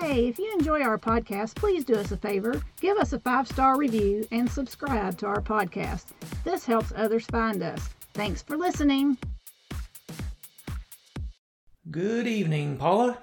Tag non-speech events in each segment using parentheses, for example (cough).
Hey, if you enjoy our podcast, please do us a favor. Give us a five star review and subscribe to our podcast. This helps others find us. Thanks for listening. Good evening, Paula.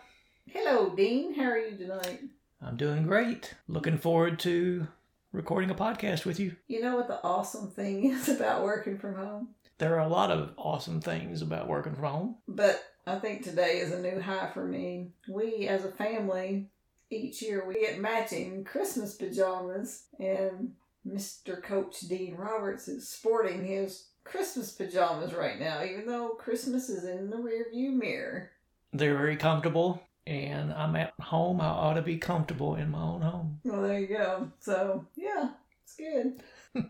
Hello, Dean. How are you tonight? I'm doing great. Looking forward to recording a podcast with you. You know what the awesome thing (laughs) is about working from home? There are a lot of awesome things about working from home. But I think today is a new high for me. We, as a family, each year we get matching Christmas pajamas, and Mr. Coach Dean Roberts is sporting his Christmas pajamas right now, even though Christmas is in the rearview mirror. They're very comfortable, and I'm at home. I ought to be comfortable in my own home. Well, there you go. So, yeah, it's good. (laughs)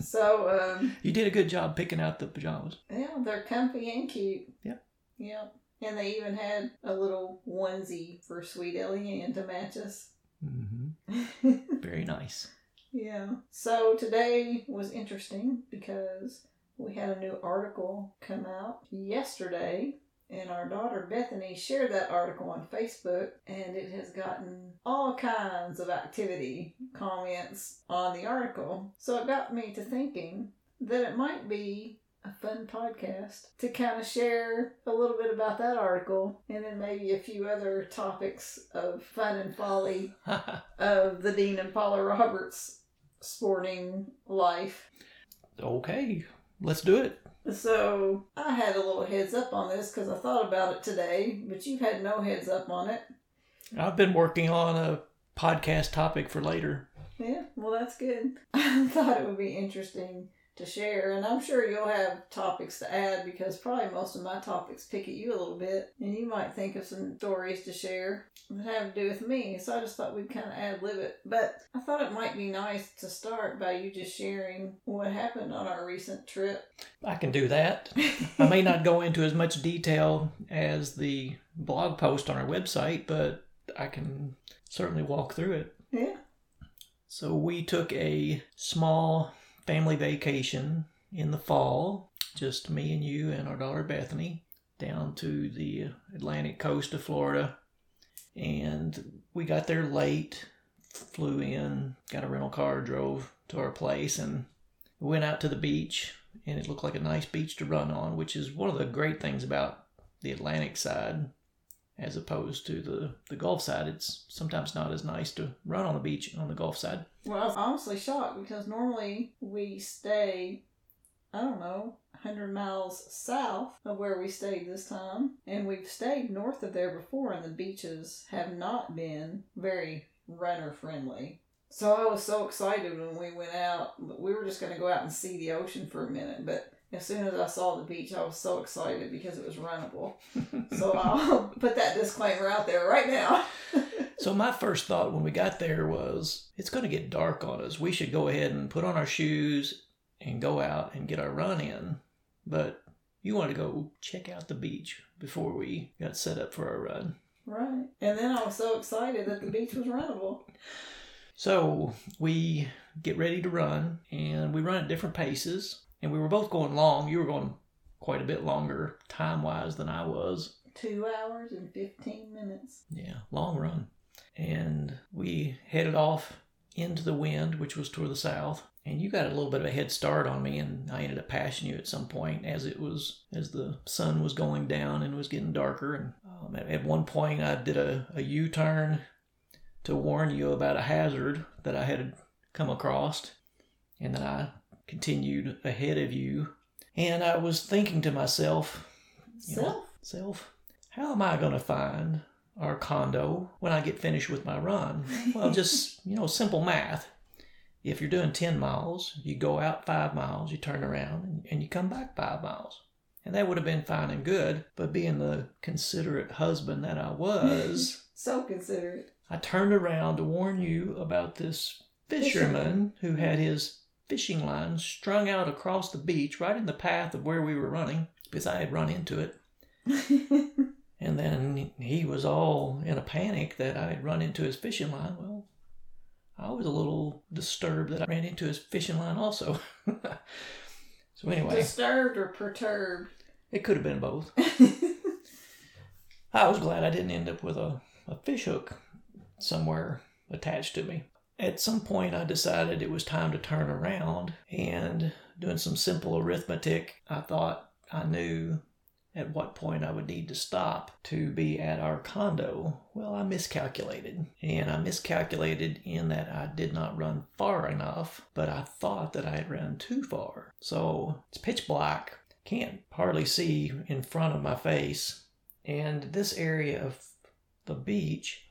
so, um, You did a good job picking out the pajamas. yeah, they're comfy and cute. Yeah. Yeah. And they even had a little onesie for Sweet Ellie Ann to match us. hmm (laughs) Very nice. yeah. So today was interesting because we had a new article come out yesterday. And our daughter Bethany shared that article on Facebook, and it has gotten all kinds of activity comments on the article. So it got me to thinking that it might be a fun podcast to kind of share a little bit about that article and then maybe a few other topics of fun and folly (laughs) of the Dean and Paula Roberts sporting life. okay, let's do it. So I had a little heads up on this because I thought about it today, but you've had no heads up on it. I've been working on a podcast topic for later. Yeah, well, that's good. (laughs) I thought it would be interesting to share, and I'm sure you'll have topics to add because probably most of my topics pick at you a little bit, and you might think of some stories to share that have to do with me. So I just thought we'd kind of ad lib it. But I thought it might be nice to start by you just sharing what happened on our recent trip. I can do that. I may not go into as much detail as the blog post on our website, but I can certainly walk through it. Yeah. So we took a small family vacation in the fall, just me and you and our daughter Bethany, down to the Atlantic coast of Florida. And we got there late, flew in, got a rental car, drove to our place, and went out to the beach. And it looked like a nice beach to run on, which is one of the great things about the Atlantic side as opposed to the, the Gulf side. It's sometimes not as nice to run on the beach on the Gulf side. Well, I was honestly shocked because normally we stay, I don't know, 100 miles south of where we stayed this time. And we've stayed north of there before, and the beaches have not been very runner friendly. So I was so excited when we went out. We were just going to go out and see the ocean for a minute, but as soon as I saw the beach, I was so excited because it was runnable. (laughs) So I'll put that disclaimer out there right now. (laughs) So my first thought when we got there was it's going to get dark on us. We should go ahead and put on our shoes and go out and get our run in. But you wanted to go check out the beach before we got set up for our run. Right. And then I was so excited that the beach was runnable. So we get ready to run and we run at different paces. And we were both going long. You were going quite a bit longer time wise than I was. Two hours and 15 minutes. Yeah, long run. And we headed off into the wind, which was toward the south. And you got a little bit of a head start on me, and I ended up passing you at some point as it was as the sun was going down and was getting darker. And um, at, at one point, I did a, a U turn to warn you about a hazard that I had come across, and then I continued ahead of you. And I was thinking to myself, you know, Self? self, how am I going to find our condo when I get finished with my run? (laughs) Well, just, you know, simple math. If you're doing 10 miles, you go out five miles, you turn around, and, and you come back five miles. And that would have been fine and good, but being the considerate husband that I was, (laughs) So considerate. I turned around to warn you about this fisherman who had his fishing line strung out across the beach right in the path of where we were running because I had run into it. (laughs) And then he was all in a panic that I had run into his fishing line. Well, I was a little disturbed that I ran into his fishing line also. (laughs) so, anyway, Disturbed or perturbed? it could have been both. (laughs) I was glad I didn't end up with a, a fish hook somewhere attached to me. At some point, I decided it was time to turn around, and doing some simple arithmetic, I thought I knew at what point I would need to stop to be at our condo. Well, I miscalculated. And I miscalculated in that I did not run far enough, but I thought that I had run too far. So it's pitch black, can't hardly see in front of my face. And this area of the beach,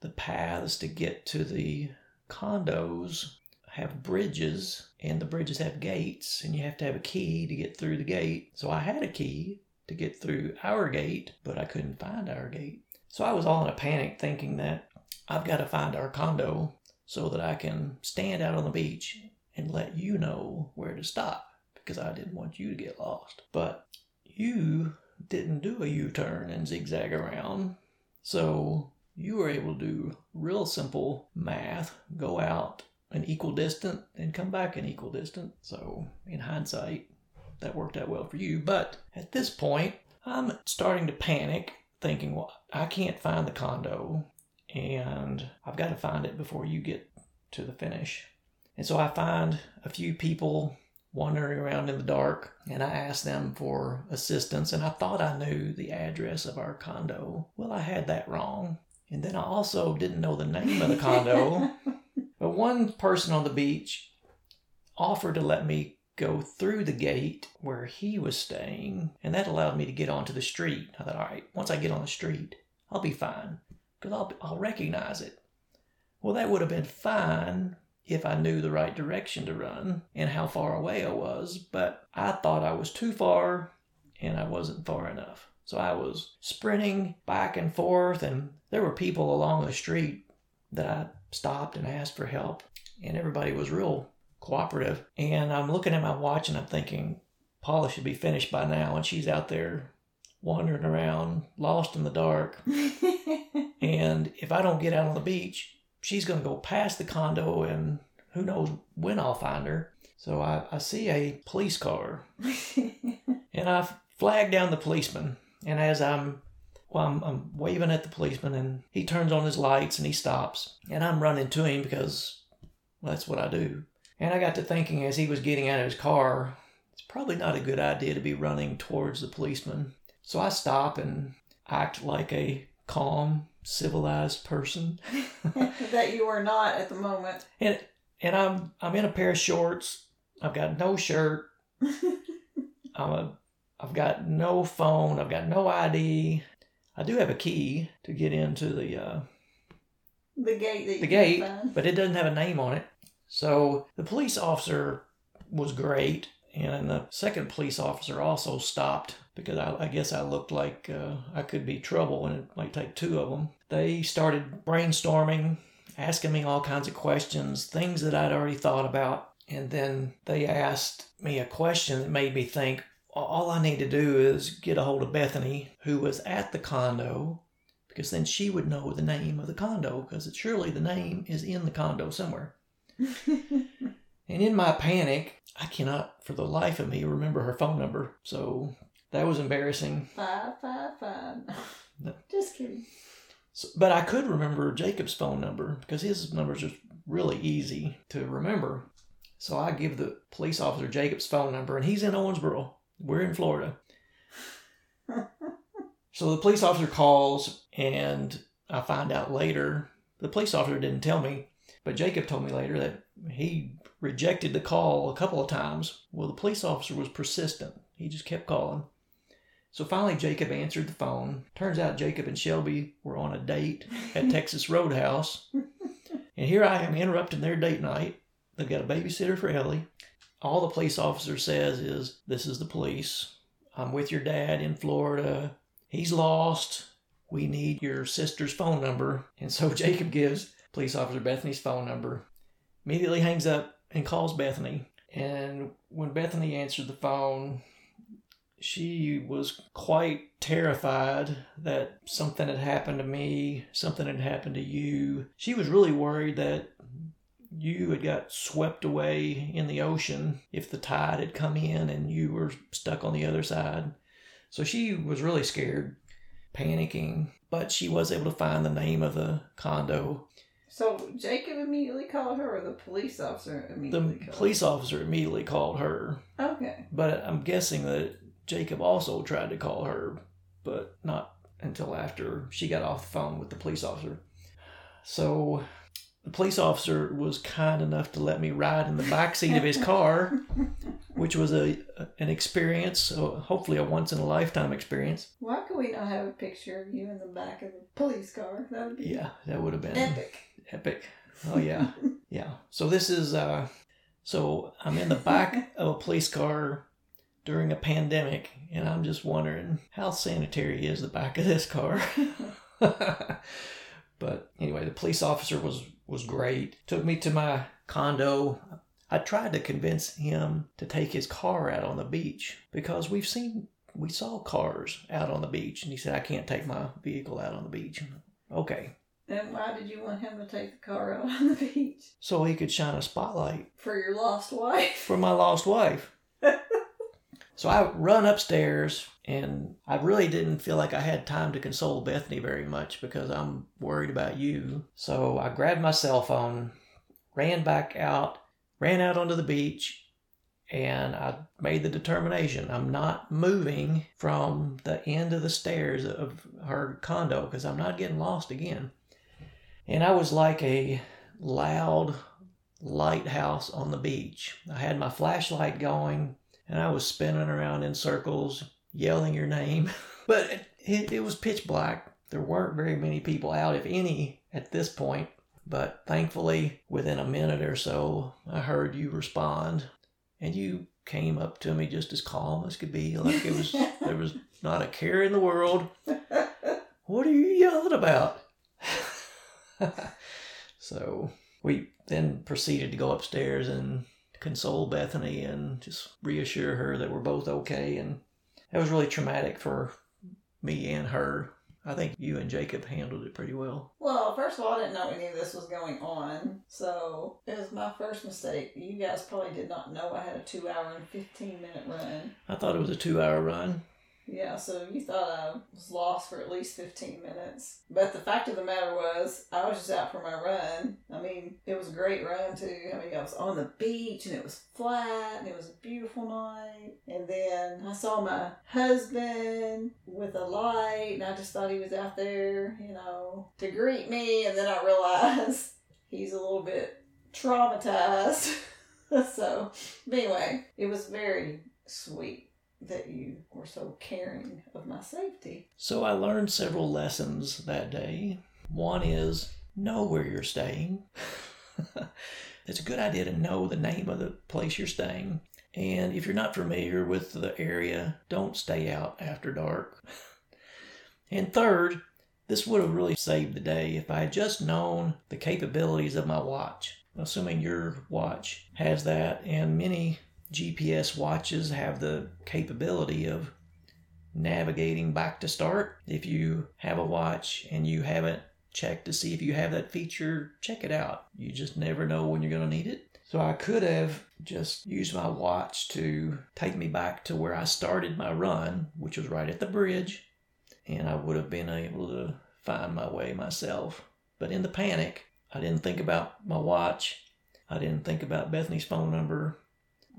the paths to get to the condos have bridges, and the bridges have gates, and you have to have a key to get through the gate. So I had a key, to get through our gate, but I couldn't find our gate. So I was all in a panic thinking that I've got to find our condo so that I can stand out on the beach and let you know where to stop because I didn't want you to get lost. But you didn't do a U turn and zigzag around. So you were able to do real simple math, go out an equal distance and come back an equal distance. So in hindsight, that worked out well for you. But at this point, I'm starting to panic, thinking, well, I can't find the condo, and I've got to find it before you get to the finish. And so I find a few people wandering around in the dark, and I ask them for assistance, and I thought I knew the address of our condo. Well, I had that wrong. And then I also didn't know the name of the condo. (laughs) but one person on the beach offered to let me go through the gate where he was staying, and that allowed me to get onto the street. I thought, all right, once I get on the street, I'll be fine because I'll, I'll recognize it. Well, that would have been fine if I knew the right direction to run and how far away I was, but I thought I was too far and I wasn't far enough. So I was sprinting back and forth, and there were people along the street that I stopped and asked for help, and everybody was real cooperative. And I'm looking at my watch and I'm thinking, Paula should be finished by now, and she's out there wandering around, lost in the dark. (laughs) and if I don't get out on the beach, she's going to go past the condo, and who knows when I'll find her. So I, I see a police car, (laughs) and I flag down the policeman. And as I'm well, I'm, I'm waving at the policeman, and he turns on his lights and he stops. And I'm running to him because well, that's what I do. And I got to thinking as he was getting out of his car, it's probably not a good idea to be running towards the policeman. So I stop and act like a calm, civilized person. (laughs) (laughs) that you are not at the moment. And and I'm I'm in a pair of shorts. I've got no shirt. (laughs) I'm a I've got no phone. I've got no ID. I do have a key to get into the uh, the gate that the gate, but it doesn't have a name on it. So the police officer was great, and the second police officer also stopped because I, I guess I looked like uh, I could be trouble, and it might take two of them. They started brainstorming, asking me all kinds of questions, things that I'd already thought about, and then they asked me a question that made me think. All I need to do is get a hold of Bethany, who was at the condo, because then she would know the name of the condo, because surely the name is in the condo somewhere. (laughs) and in my panic, I cannot for the life of me remember her phone number. So that was embarrassing. Five, five, five. No. Just kidding. So, but I could remember Jacob's phone number because his number is just really easy to remember. So I give the police officer Jacob's phone number, and he's in Owensboro. We're in Florida. (laughs) so the police officer calls, and I find out later the police officer didn't tell me but Jacob told me later that he rejected the call a couple of times. Well, the police officer was persistent. He just kept calling. So finally, Jacob answered the phone. Turns out Jacob and Shelby were on a date at (laughs) Texas Roadhouse. And here I am interrupting their date night. They've got a babysitter for Ellie. All the police officer says is, This is the police. I'm with your dad in Florida. He's lost. We need your sister's phone number. And so (laughs) Jacob gives police officer Bethany's phone number, immediately hangs up and calls Bethany. And when Bethany answered the phone, she was quite terrified that something had happened to me, something had happened to you. She was really worried that you had got swept away in the ocean if the tide had come in and you were stuck on the other side. So she was really scared, panicking, but she was able to find the name of the condo. So Jacob immediately called her, or the police officer The immediately called police officer immediately called her? Okay. but I'm guessing that Jacob also tried to call her, but not until after she got off the phone with the police officer. So the police officer was kind enough to let me ride in the back seat of his car, (laughs) which was a an experience, uh, hopefully a once in a lifetime experience. Why could we not have a picture of you in the back of the police car? That would be Yeah, that would have been epic. epic. Oh yeah, (laughs) yeah. So this is uh, so I'm in the back (laughs) of a police car during a pandemic, and I'm just wondering how sanitary is the back of this car. but anyway, the police officer was was great. Took me to my condo. I tried to convince him to take his car out on the beach because we've seen we saw cars out on the beach, and he said I can't take my vehicle out on the beach. Okay, And why did you want him to take the car out on the (laughs) beach? so he could shine a spotlight For your lost wife? for my lost wife. So I run upstairs, and I really didn't feel like I had time to console Bethany very much because I'm worried about you. So I grabbed my cell phone, ran back out, ran out onto the beach, and I made the determination I'm not moving from the end of the stairs of her condo because I'm not getting lost again. And I was like a loud lighthouse on the beach. I had my flashlight going and I was spinning around in circles, yelling your name. (laughs) But it, it, was pitch black. There weren't very many people out, if any, at this point. But thankfully, within a minute or so, I heard you respond. And you came up to me just as calm as could be, like it was (laughs) there was not a care in the world. What are you yelling about? (laughs) so we then proceeded to go upstairs and console Bethany and just reassure her that we're both okay. And that was really traumatic for me and her. I think you and Jacob handled it pretty well. Well, first of all, I didn't know any of this was going on, so it was my first mistake. You guys probably did not know I had a two hour and 15 minute run. I thought it was a two hour run. Yeah, so you thought I was lost for at least 15 minutes. But the fact of the matter was, I was just out for my run. I mean, it was a great run, too. I mean, I was on the beach and it was flat and it was a beautiful night. And then I saw my husband with a light and I just thought he was out there, you know, to greet me. And then I realized (laughs) he's a little bit traumatized. (laughs) so, anyway, it was very sweet that you were so caring of my safety. So I learned several lessons that day. One is know where you're staying. (laughs) it's a good idea to know the name of the place you're staying. And if you're not familiar with the area, don't stay out after dark. (laughs) And third, this would have really saved the day if I had just known the capabilities of my watch. Assuming your watch has that, and many GPS watches have the capability of navigating back to start. If you have a watch and you haven't checked to see if you have that feature, check it out. You just never know when you're going to need it. So I could have just used my watch to take me back to where I started my run, which was right at the bridge, and I would have been able to find my way myself. But in the panic, I didn't think about my watch. I didn't think about Bethany's phone number.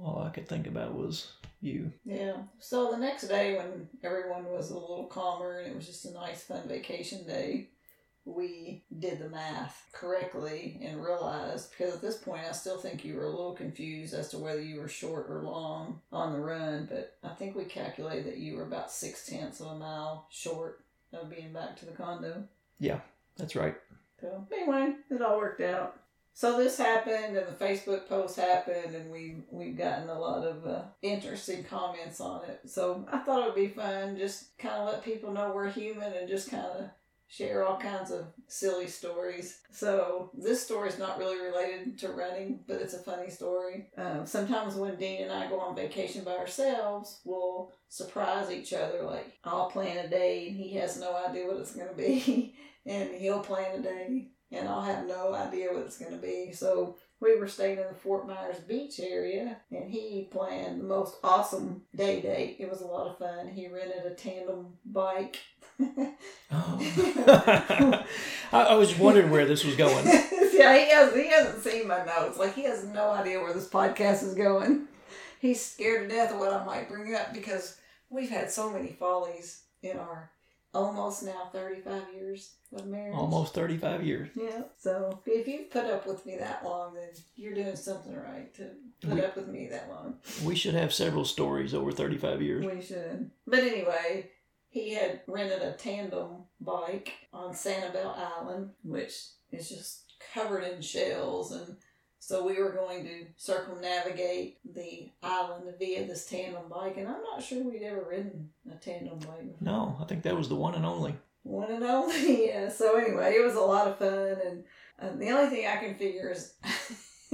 All I could think about was you. Yeah. So the next day, when everyone was a little calmer and it was just a nice, fun vacation day, we did the math correctly and realized because at this point I still think you were a little confused as to whether you were short or long on the run, but I think we calculated that you were about six tenths of a mile short of being back to the condo. Yeah, that's right. So anyway, it all worked out. So this happened, and the Facebook post happened, and we we've gotten a lot of uh, interesting comments on it. So I thought it would be fun, just kind of let people know we're human, and just kind of share all kinds of silly stories. So this story is not really related to running, but it's a funny story. Um, sometimes when Dean and I go on vacation by ourselves, we'll surprise each other. Like I'll plan a day, and he has no idea what it's going to be, (laughs) and he'll plan a day, and I'll have no idea what it's going to be. So we were staying in the Fort Myers Beach area, and he planned the most awesome day date. It was a lot of fun. He rented a tandem bike. Oh. (laughs) I, I was wondering where this was going. (laughs) yeah, he has he hasn't seen my notes. Like he has no idea where this podcast is going. He's scared to death of what I might bring up because we've had so many follies in our almost now thirty five years of marriage. Almost 35 years. Yeah. So if you've put up with me that long, then you're doing something right to put We- up with me that long. We should have several stories over 35 years. We should. But anyway, he had rented a tandem bike on Sanibel Island, which is just covered in shells. And so we were going to circumnavigate the island via this tandem bike. And I'm not sure we'd ever ridden a tandem bike before. No, I think that was the one and only. One and only, (laughs) yeah. So anyway, it was a lot of fun, and um, the only thing I can figure is (laughs)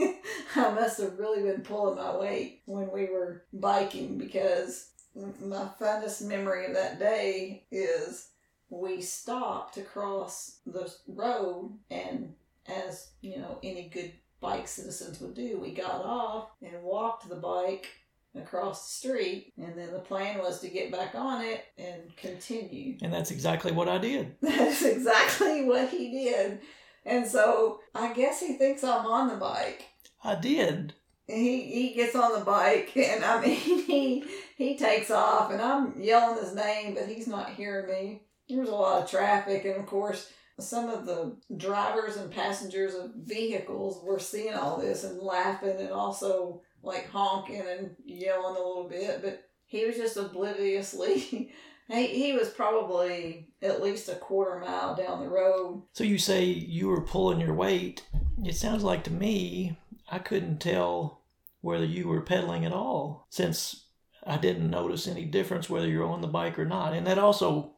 I must have really been pulling my weight when we were biking because my fondest memory of that day is we stopped to cross the road, and as you know, any good bike citizens would do, we got off and walked the bike across the street, and then the plan was to get back on it and continue. And that's exactly what I did. (laughs) That's exactly what he did. And so I guess he thinks I'm on the bike. I did. And he, he gets on the bike (laughs) and I mean he he takes off and I'm yelling his name but he's not hearing me. There's a lot of traffic and of course some of the drivers and passengers of vehicles were seeing all this and laughing and also like honking and yelling a little bit, but he was just obliviously (laughs) he, he was probably at least a quarter mile down the road. So you say you were pulling your weight. It sounds like to me, I couldn't tell whether you were pedaling at all since I didn't notice any difference whether you're on the bike or not. And that also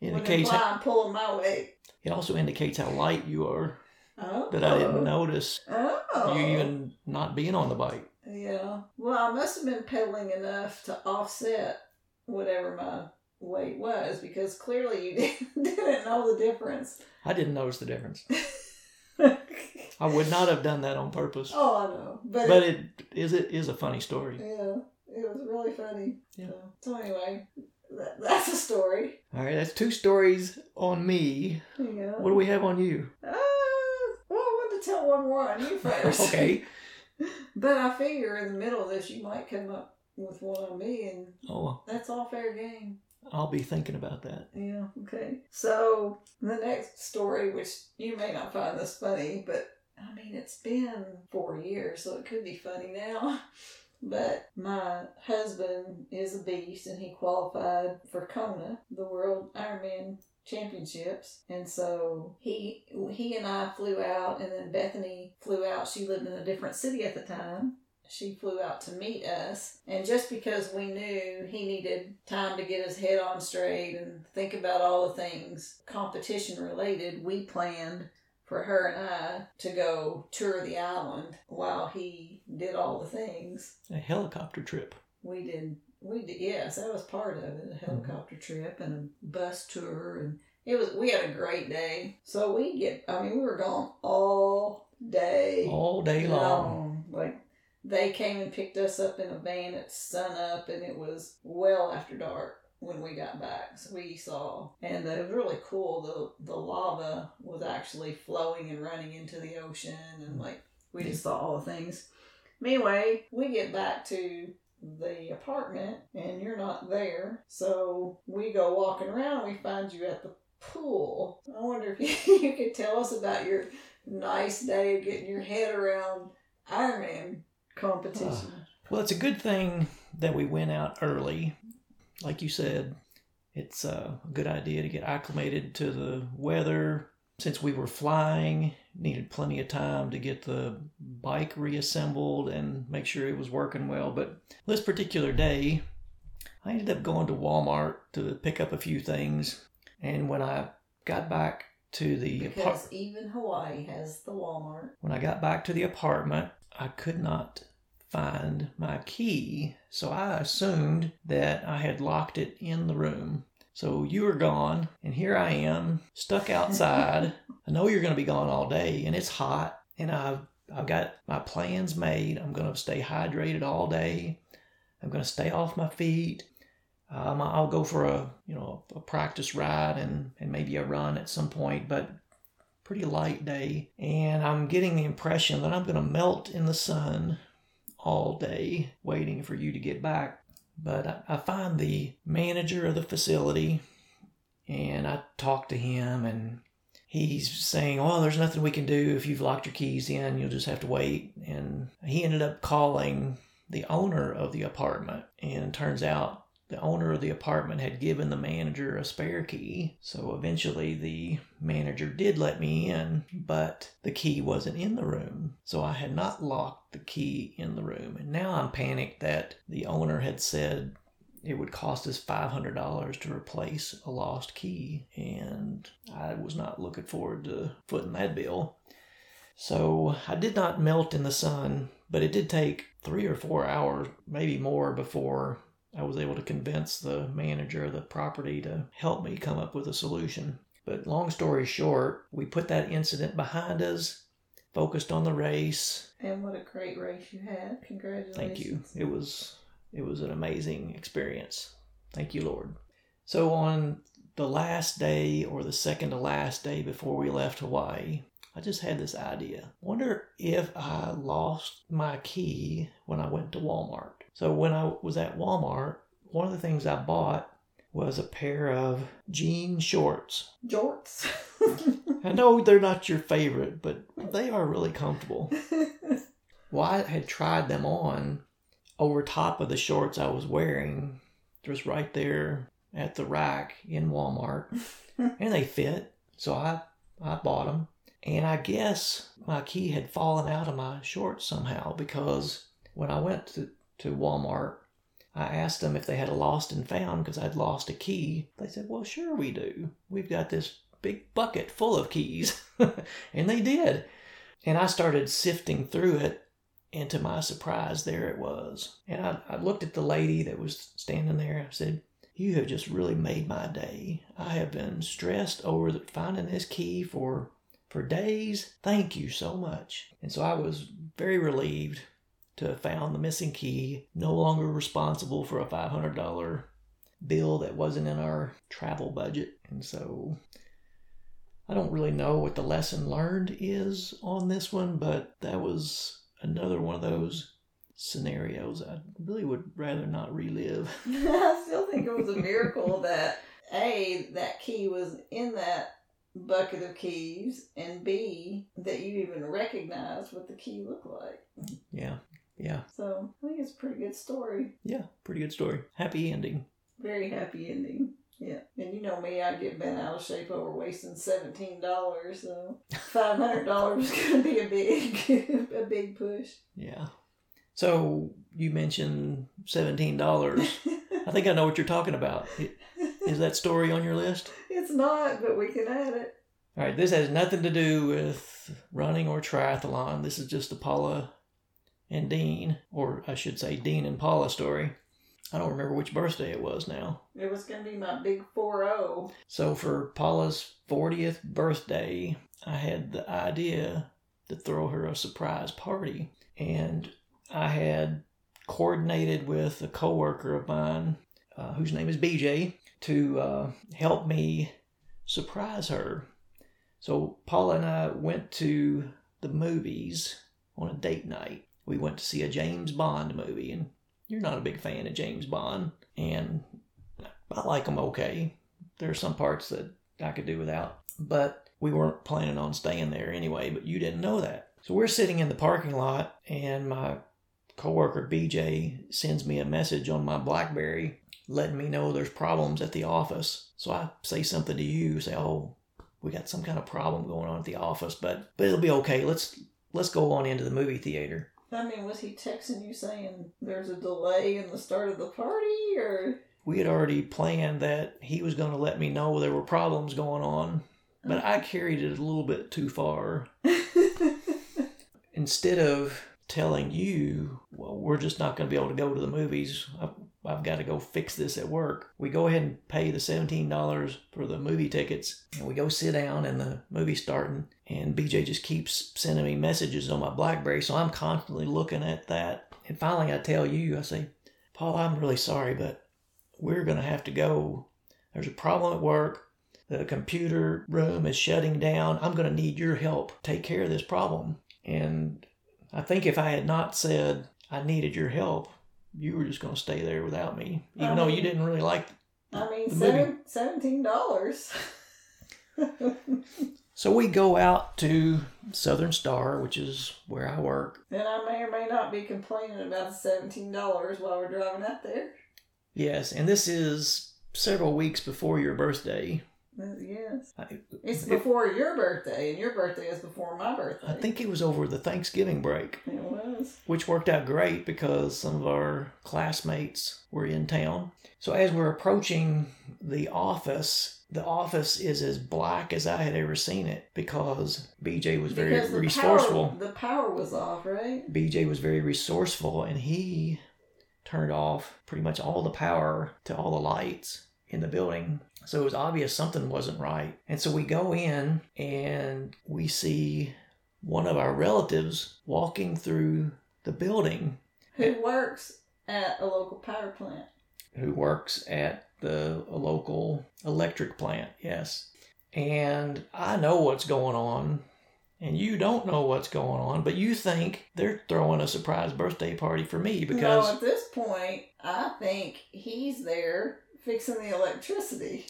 indicates imply I'm pulling my weight. It also indicates how light you are Oh. that I didn't oh. notice Oh. you even not being on the bike. Yeah. Well, I must have been pedaling enough to offset whatever my weight was because clearly you (laughs) didn't, know the difference. I didn't notice the difference. oh, (laughs) I would not have done that on purpose. Oh, I know. But, But it, it is it is a funny story. yeah, it was really funny. Yeah. So, so anyway, that, that's a story. All right, that's two stories on me. Yeah. What do we have on you? Uh, well, I wanted to tell one more on you (laughs) first. okay. (laughs) But I figure in the middle of this, you might come up with one on me, and Oh, that's all fair game. I'll be thinking about that. Yeah, okay. So the next story, which you may not find this funny, but I mean, it's been four years, so it could be funny now. (laughs) But my husband is a beast and he qualified for Kona, the World Ironman Championships. And so he he and I flew out and then Bethany flew out. She lived in a different city at the time she flew out to meet us. And just because we knew he needed time to get his head on straight and think about all the things competition related, we planned for her and I to go tour the island while he did all the things. A helicopter trip. We did, we did, yes, that was part of it a mm-hmm. helicopter trip and a bus tour. And it was, we had a great day. So we get, I mean, we were gone all day All day long. Like they came and picked us up in a van at sun up, and it was well after dark when we got back. So we saw, and it was really cool. The the lava was actually flowing and running into the ocean, and like we just saw all the things. Anyway, we get back to the apartment, and you're not there. So we go walking around, we find you at the pool. I wonder if you, (laughs) you could tell us about your nice day of getting your head around Ironman competition. Well, it's a good thing that we went out early. Like you said, it's uh, a good idea to get acclimated to the weather since we were flying, needed plenty of time to get the bike reassembled and make sure it was working well. But this particular day, I ended up going to Walmart to pick up a few things. And when I got back to the Because even Hawaii has the Walmart. when I got back to the apartment, I could not find my key. So I assumed that I had locked it in the room. So you were gone, and here I am, stuck outside. I know you're going to be gone all day, and it's hot, and I've I've got my plans made. I'm going to stay hydrated all day. I'm going to stay off my feet. Um, I'll go for a you know a practice ride and and maybe a run at some point, but pretty light day, and I'm getting the impression that I'm going to melt in the sun all day waiting for you to get back. But I, find the manager of the facility and I talk to him, and he's saying, "Well, there's nothing we can do if you've locked your keys in, you'll just have to wait. And he ended up calling the owner of the apartment, and it turns out the owner of the apartment had given the manager a spare key. So eventually the manager did let me in, but the key wasn't in the room. So I had not locked the key in the room. And now I'm panicked that the owner had said it would cost us $500 to replace a lost key. And I was not looking forward to footing that bill. So I did not melt in the sun, but it did take three or four hours, maybe more, before I was able to convince the manager of the property to help me come up with a solution. But long story short, we put that incident behind us, focused on the race. And what a great race you had. Congratulations. Thank you. It was it was an amazing experience. Thank you, Lord. So on the last day or the second to last day before we left Hawaii, I just had this idea. Wonder if I lost my key when I went to Walmart. So when I was at Walmart, one of the things I bought was a pair of jean shorts. Jorts. I know they're not your favorite, but they are really comfortable. (laughs) Well, I had tried them on over top of the shorts I was wearing, just right there at the rack in Walmart, (laughs) and they fit. So I I bought them, and I guess my key had fallen out of my shorts somehow because when I went to to Walmart, I asked them if they had a lost and found because I'd lost a key. They said, "Well, sure we do. We've got this big bucket full of keys," (laughs) and they did. And I started sifting through it and to my surprise, there it was. And I, I looked at the lady that was standing there. I said, You have just really made my day. I have been stressed over the, finding this key for for days. Thank you so much. And so I was very relieved to have found the missing key, no longer responsible for a $500 bill that wasn't in our travel budget. And so I don't really know what the lesson learned is on this one, but that was another one of those scenarios I really would rather not relive. (laughs) I still think it was a miracle (laughs) that A, that key was in that bucket of keys, and B, that you even recognized what the key looked like. Yeah, yeah, So I think it's a pretty good story. yeah, pretty good story. Happy ending. Very happy ending. Yeah. And you know me, I get bent out of shape over wasting seventeen dollars, so five hundred dollars is gonna be a big (laughs) a big push. Yeah. So you mentioned $17. I think I know what you're talking about. Is that story on your list? it's not, but we can add it. All right, this has nothing to do with running or triathlon. This is just a Paula and Dean, or I should say Dean and Paula story. I don't remember which birthday it was now. It was gonna be my big four zero. So for Paula's 40th birthday, I had the idea to throw her a surprise party. And I had coordinated with a coworker of mine, uh, whose name is BJ, to uh, help me surprise her. So Paula and I went to the movies on a date night. We went to see a James Bond movie, and you're not a big fan of James Bond, and I like him okay. There are some parts that I could do without, but we weren't planning on staying there anyway, but you didn't know that. So we're sitting in the parking lot, and my coworker BJ sends me a message on my Blackberry letting me know there's problems at the office. So I say something to you, say, "Oh, we got some kind of problem going on at the office, but but it'll be okay. Let's let's go on into the movie theater. I mean, was he texting you saying there's a delay in the start of the party, or We had already planned that he was going to let me know there were problems going on, but I carried it a little bit too far. (laughs) Instead of telling you, well, we're just not going to be able to go to the movies. I've, got to go fix this at work. We go ahead and pay the $17 for the movie tickets and we go sit down and the movie's starting and BJ just keeps sending me messages on my Blackberry. So I'm constantly looking at that. And finally I tell you, I say, Paul, I'm really sorry, but we're going to have to go. There's a problem at work. The computer room is shutting down. I'm going to need your help. Take care of this problem. And I think if I had not said I needed your help, you were just going to stay there without me, even though you didn't really like. I mean, The seven, seventeen dollars. (laughs) So we go out to Southern Star, which is where I work. and I may or may not be complaining about the seventeen dollars while we're driving out there. Yes, and this is several weeks before your birthday. Yes, I, it's it- before your birthday, and your birthday is before my birthday. I think it was over the Thanksgiving break. it was. which worked out great because some of our classmates were in town. So as we're approaching the office, the office is as black as I had ever seen it because BJ was very Because the resourceful. Power, the power was off, right? BJ was very resourceful and he turned off pretty much all the power to all the lights in the building. So it was obvious something wasn't right. And so we go in and we see one of our relatives walking through the building Who works at a local power plant? who works at the a local electric plant. Yes. And I know what's going on and you don't know what's going on, but you think they're throwing a surprise birthday party for me no, because at this point, I think he's there fixing the electricity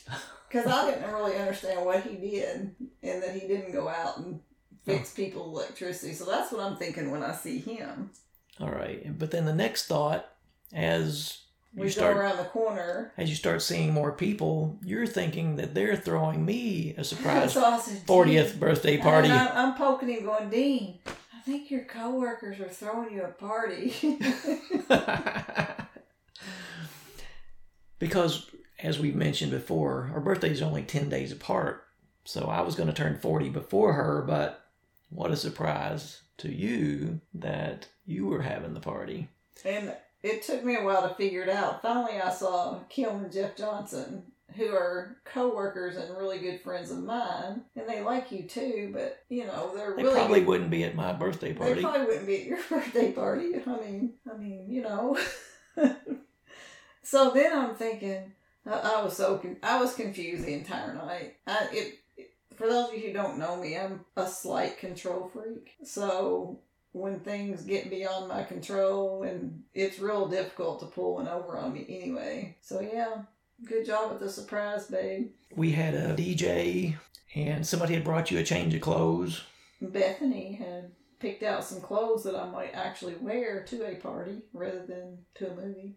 because I didn't really understand what he did and that he didn't go out and fix Oh. people's electricity. So that's what I'm thinking when I see him. all right. But then the next thought as We you start go around the corner. as you start seeing more people, you're thinking that they're throwing me a (laughs) surprise So said, 40th birthday party. I'm, I'm poking him, going, Dean. I think your coworkers are throwing you a party. (laughs) (laughs) because as we mentioned before, our birthday's are only 10 days apart. So I was going to turn 40 before her, but what a surprise to you that you were having the party. And it took me a while to figure it out. Finally, I saw Kim and Jeff Johnson, who are co-workers and really good friends of mine, and they like you too. But you know, they're They really probably wouldn't be at my birthday party. they probably wouldn't be at your (laughs) birthday party. I mean, I mean, you know. (laughs) so then I'm thinking, I, I was so con- I was confused the entire night. I, it, it for those of you who don't know me, I'm a slight control freak. So when things get beyond my control, and it's real difficult to pull one over on me anyway. So yeah, good job with the surprise, babe. We had a DJ and somebody had brought you a change of clothes. Bethany had picked out some clothes that I might actually wear to a party rather than to a movie.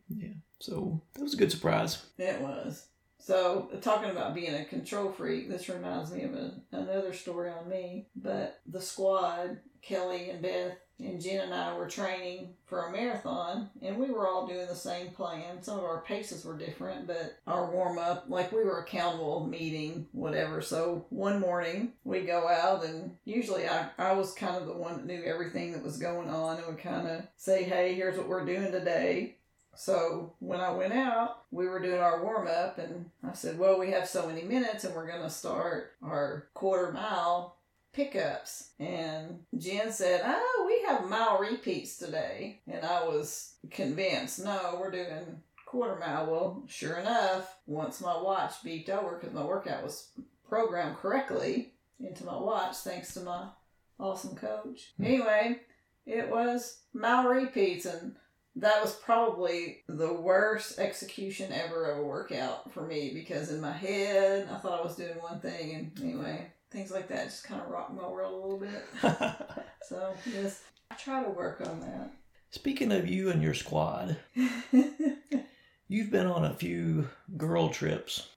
So that was a good surprise. It was. So, talking about being a control freak, this reminds me of a, another story on me. But the squad, Kelly and Beth and Jen and I were training for a marathon, and we were all doing the same plan. Some of our paces were different, but our warm up, like we were accountable, meeting, whatever. So, one morning we go out, and usually I, I was kind of the one that knew everything that was going on and would kind of say, hey, here's what we're doing today. So when I went out, we were doing our warm up, and I said, Well, we have so many minutes, and we're going to start our quarter mile pickups. And Jen said, Oh, we have mile repeats today. And I was convinced, No, we're doing quarter mile. Well, sure enough, once my watch beeped over because my workout was programmed correctly into my watch, thanks to my awesome coach. Hmm. Anyway, it was mile repeats, and that was probably the worst execution ever of a workout for me because in my head I thought I was doing one thing and anyway things like that just kind of rocked my world a little bit (laughs) so yes I try to work on that. Speaking of you and your squad, (laughs) you've been on a few girl trips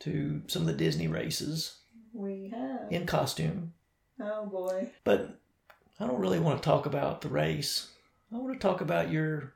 to some of the Disney races. We have. in costume. oh boy. But I don't really want to talk about the race. I want to talk about your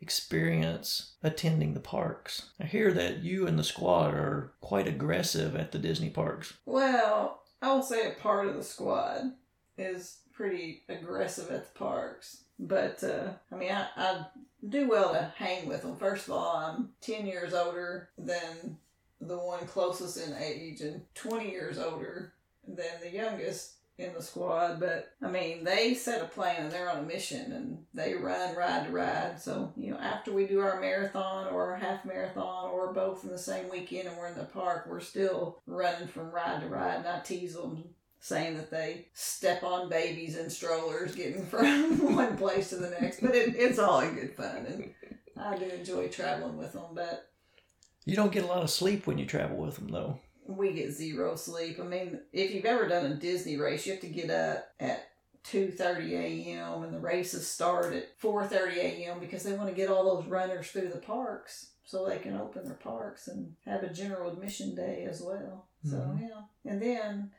experience attending the parks. I hear that you and the squad are quite aggressive at the Disney parks. Well, I will say a part of the squad is pretty aggressive at the parks. But, uh, I mean, I, I do well to hang with them. First of all, I'm 10 years older than the one closest in age and 20 years older than the youngest in the squad. But, I mean, they set a plan and they're on a mission and they run ride to ride. So, you know, after we do our marathon or our half marathon or both in the same weekend and we're in the park, we're still running from ride to ride. And I tease them saying that they step on babies and strollers getting (laughs) from one place to the next. But it, it's all in good fun. And I do enjoy traveling with them. But You don't get a lot of sleep when you travel with them, though. We get zero sleep. I mean, if you've ever done a Disney race, you have to get up at 2:30 a.m. and the races start at 4:30 a.m. because they want to get all those runners through the parks so they can open their parks and have a general admission day as well. So Mhm. yeah, and then.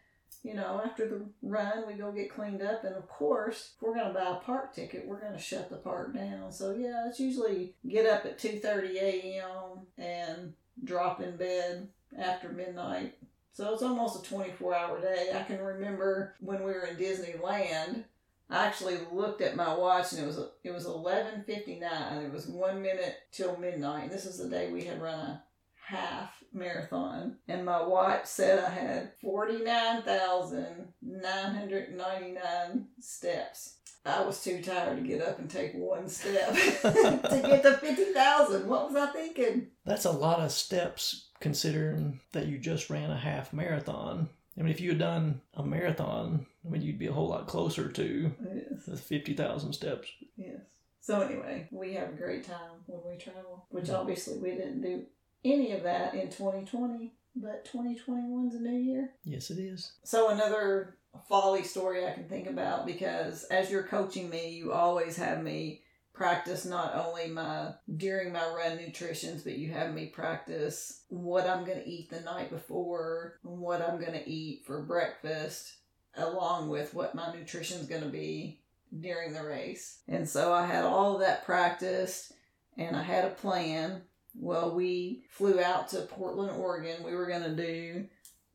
You know, after the run, we go get cleaned up, and of course, if we're gonna buy a park ticket, we're gonna shut the park down. So yeah, it's usually get up at two thirty a.m. and drop in bed after midnight. So it's almost a 24 hour day. I can remember when we were in Disneyland, I actually looked at my watch and it was it was 11:59. It was 1 minute till midnight. And This is the day we had run a half marathon and my watch said I had 49,999 steps. I was too tired to get up and take one step (laughs) to get to 50,000. What was I thinking? That's a lot of steps considering that you just ran a half marathon. I mean, if you had done a marathon, I mean, you'd be a whole lot closer to Yes. the 50,000 steps. Yes. So anyway, we have a great time when we travel, which obviously we didn't do any of that in 2020, but 2021's a new year. Yes, it is. So another folly story I can think about because as you're coaching me, you always have me practice not only my during my run nutritions, but you have me practice what I'm going to eat the night before, what I'm going to eat for breakfast, along with what my nutrition's going to be during the race. And so I had all of that practiced and I had a plan. Well, we flew out to Portland, Oregon. We were going to do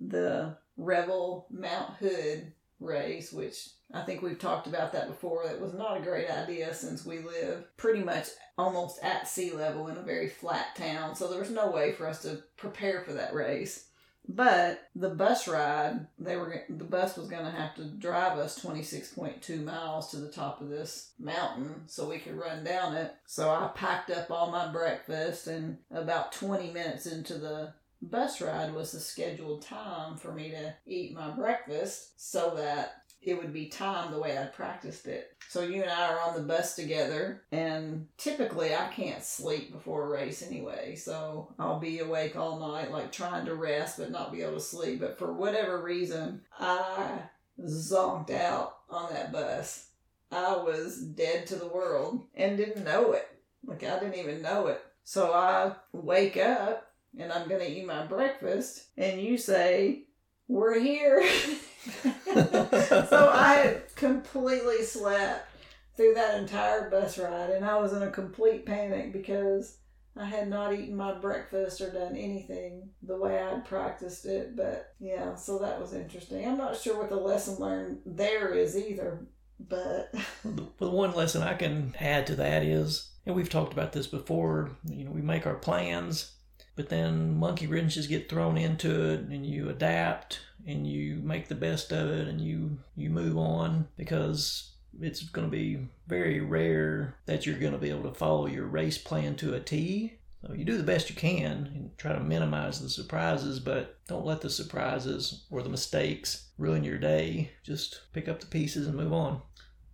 the Revel Mount Hood race, which I think we've talked about that before. That was not a great idea since we live pretty much almost at sea level in a very flat town. So there was no way for us to prepare for that race. But the bus ride, they were the bus was going to have to drive us 26.2 miles to the top of this mountain so we could run down it. So I packed up all my breakfast and about 20 minutes into the bus ride was the scheduled time for me to eat my breakfast so that it would be timed the way I practiced it. So you and I are on the bus together, and typically I can't sleep before a race anyway. So I'll be awake all night, like trying to rest but not be able to sleep. But for whatever reason, I zonked out on that bus. I was dead to the world and didn't know it. Like I didn't even know it. So I wake up and I'm gonna eat my breakfast, and you say, "We're here." (laughs) so I completely slept through that entire bus ride, and I was in a complete panic because I had not eaten my breakfast or done anything the way I'd practiced it. But yeah, so that was interesting. I'm not sure what the lesson learned there is either, but (laughs) The the one lesson I can add to that is, and we've talked about this before, you know, we make our plans, but then monkey wrenches get thrown into it and you adapt and you make the best of it and you you move on because it's going to be very rare that you're going to be able to follow your race plan to a T. So you do the best you can and try to minimize the surprises, but don't let the surprises or the mistakes ruin your day. Just pick up the pieces and move on.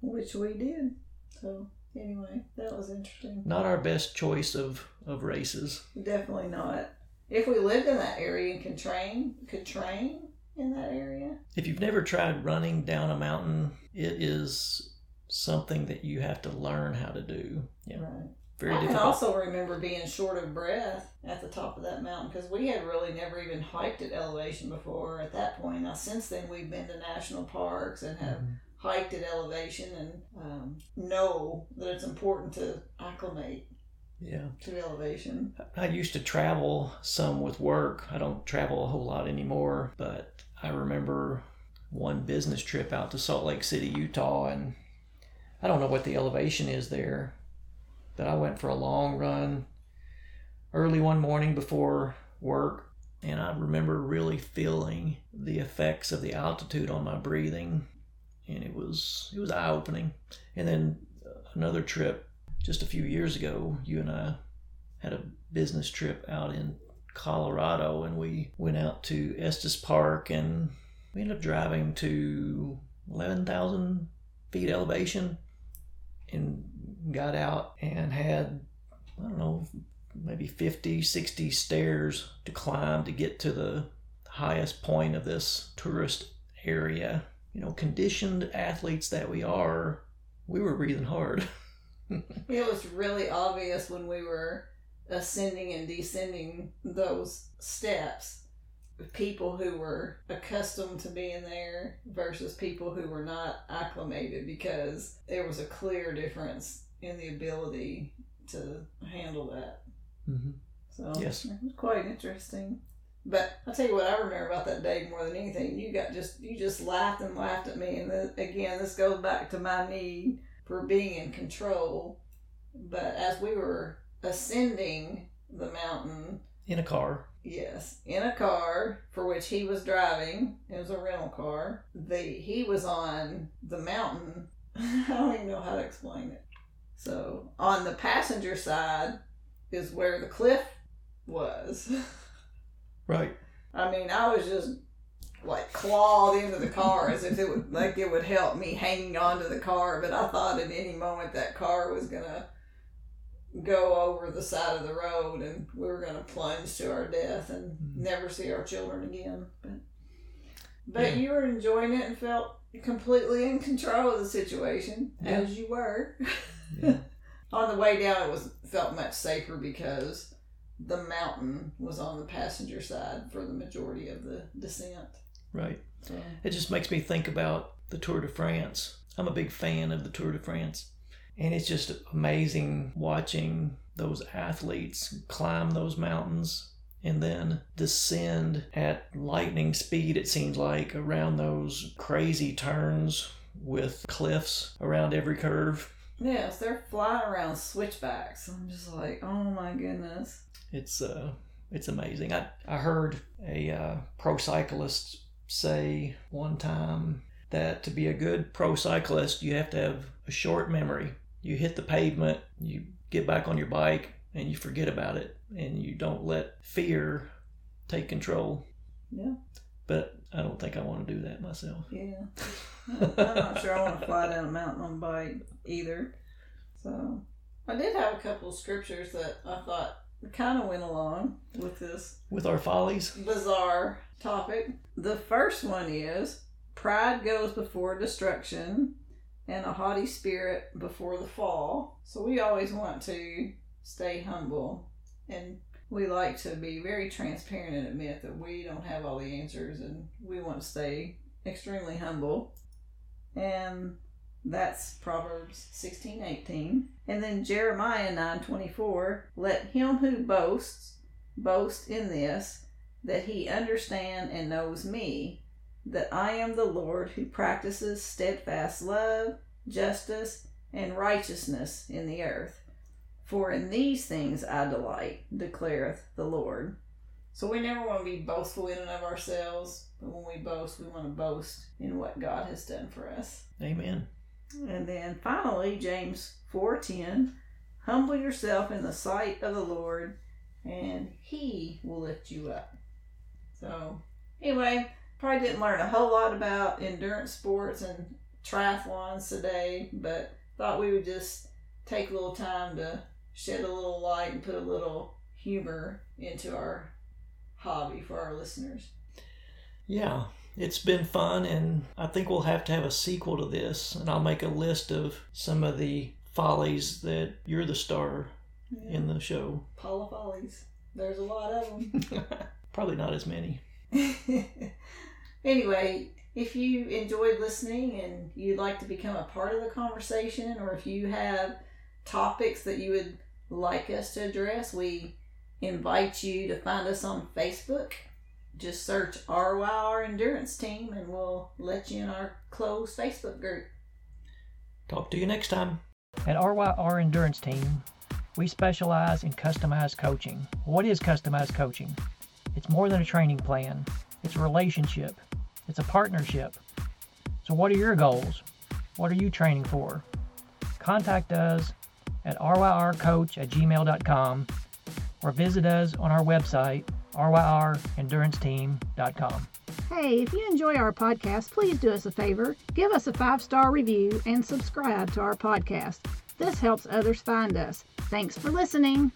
which we did. So anyway, that was interesting. not our best choice of of races. Definitely not. If we lived in that area and could train, could train in that area. If you've never tried running down a mountain, it is something that you have to learn how to do. Yeah. Right. very difficult. I can also remember being short of breath at the top of that mountain because we had really never even hiked at elevation before at that point. Now, since then, we've been to national parks and have Mhm. Hiked at elevation and um, know that it's important to acclimate Yeah. to elevation. I used to travel some with work. I don't travel a whole lot anymore, but I remember one business trip out to Salt Lake City, Utah, and I don't know what the elevation is there, but I went for a long run early one morning before work, and I remember really feeling the effects of the altitude on my breathing, and it was it was eye opening. And then uh, another trip just a few years ago, you and I had a business trip out in Colorado and we went out to Estes Park and we ended up driving to 11,000 feet elevation and got out and had, I don't know, maybe 50, 60 stairs to climb to get to the highest point of this tourist area. You know, conditioned athletes that we are, we were breathing hard. (laughs) It was really obvious when we were ascending and descending those steps. People who were accustomed to being there versus people who were not acclimated because there was a clear difference in the ability to handle that. Mm-hmm. So Yes. it was quite interesting. But I'll tell you what I remember about that day more than anything. You got just you just laughed and laughed at me, and then, again, this goes back to my need for being in control. But as we were ascending the mountain, In a car. yes, in a car for which he was driving, it was a rental car. The he was on the mountain. (laughs) I don't even know how to explain it. So on the passenger side is where the cliff was. (laughs) Right. I mean, I was just like clawed into the car as if it would like it would help me hanging onto the car, but I thought at any moment that car was gonna go over the side of the road and we were gonna plunge to our death and Mhm. never see our children again. But but Yeah. you were enjoying it and felt completely in control of the situation Yeah. as you were. Yeah. (laughs) On the way down, it was felt much safer because the mountain was on the passenger side for the majority of the descent. right. So It just makes me think about the Tour de France. I'm a big fan of the Tour de France. And it's just amazing watching those athletes climb those mountains and then descend at lightning speed, it seems like, around those crazy turns with cliffs around every curve. Yes, they're flying around switchbacks. I'm just like, oh my goodness. It's uh, it's amazing. I I heard a uh, pro cyclist say one time that to be a good pro cyclist, you have to have a short memory. You hit the pavement, you get back on your bike, and you forget about it, and you don't let fear take control. Yeah. But I don't think I want to do that myself. Yeah. (laughs) I'm not sure I want to fly down a mountain on a bike either. So I did have a couple of scriptures that I thought kind of went along with this With our follies, bizarre topic. The first one is pride goes before destruction and a haughty spirit before the fall. So we always want to stay humble and we like to be very transparent and admit that we don't have all the answers and we want to stay extremely humble. And that's Proverbs 16 18. And then Jeremiah nine twenty four. Let him who boasts boast in this, that he understand and knows me, that I am the Lord who practices steadfast love, justice, and righteousness in the earth. For in these things I delight, declareth the Lord. So we never want to be boastful in and of ourselves, but when we boast, we want to boast in what God has done for us. amen. And then finally, James 4:10, humble yourself in the sight of the Lord, and he will lift you up. So, anyway, probably didn't learn a whole lot about endurance sports and triathlons today, but thought we would just take a little time to shed a little light and put a little humor into our hobby for our listeners. Yeah, it's been fun, and I think we'll have to have a sequel to this, and I'll make a list of some of the follies that you're the star in the show. Paula Follies. There's a lot of them. (laughs) (laughs) Probably not as many. (laughs) anyway, if you enjoyed listening and you'd like to become a part of the conversation, or if you have topics that you would like us to address, we invite you to find us on Facebook. Just search RYR Endurance Team and we'll let you in our closed Facebook group. Talk to you next time. At RYR Endurance Team, we specialize in customized coaching. What is customized coaching? It's more than a training plan, it's a relationship, it's a partnership. So, what are your goals? What are you training for? Contact us at ryrcoach at gmail.com or visit us on our website, ryrenduranceteam.com. Hey, if you enjoy our podcast, please do us a favor. Give us a five star review and subscribe to our podcast. This helps others find us. Thanks for listening.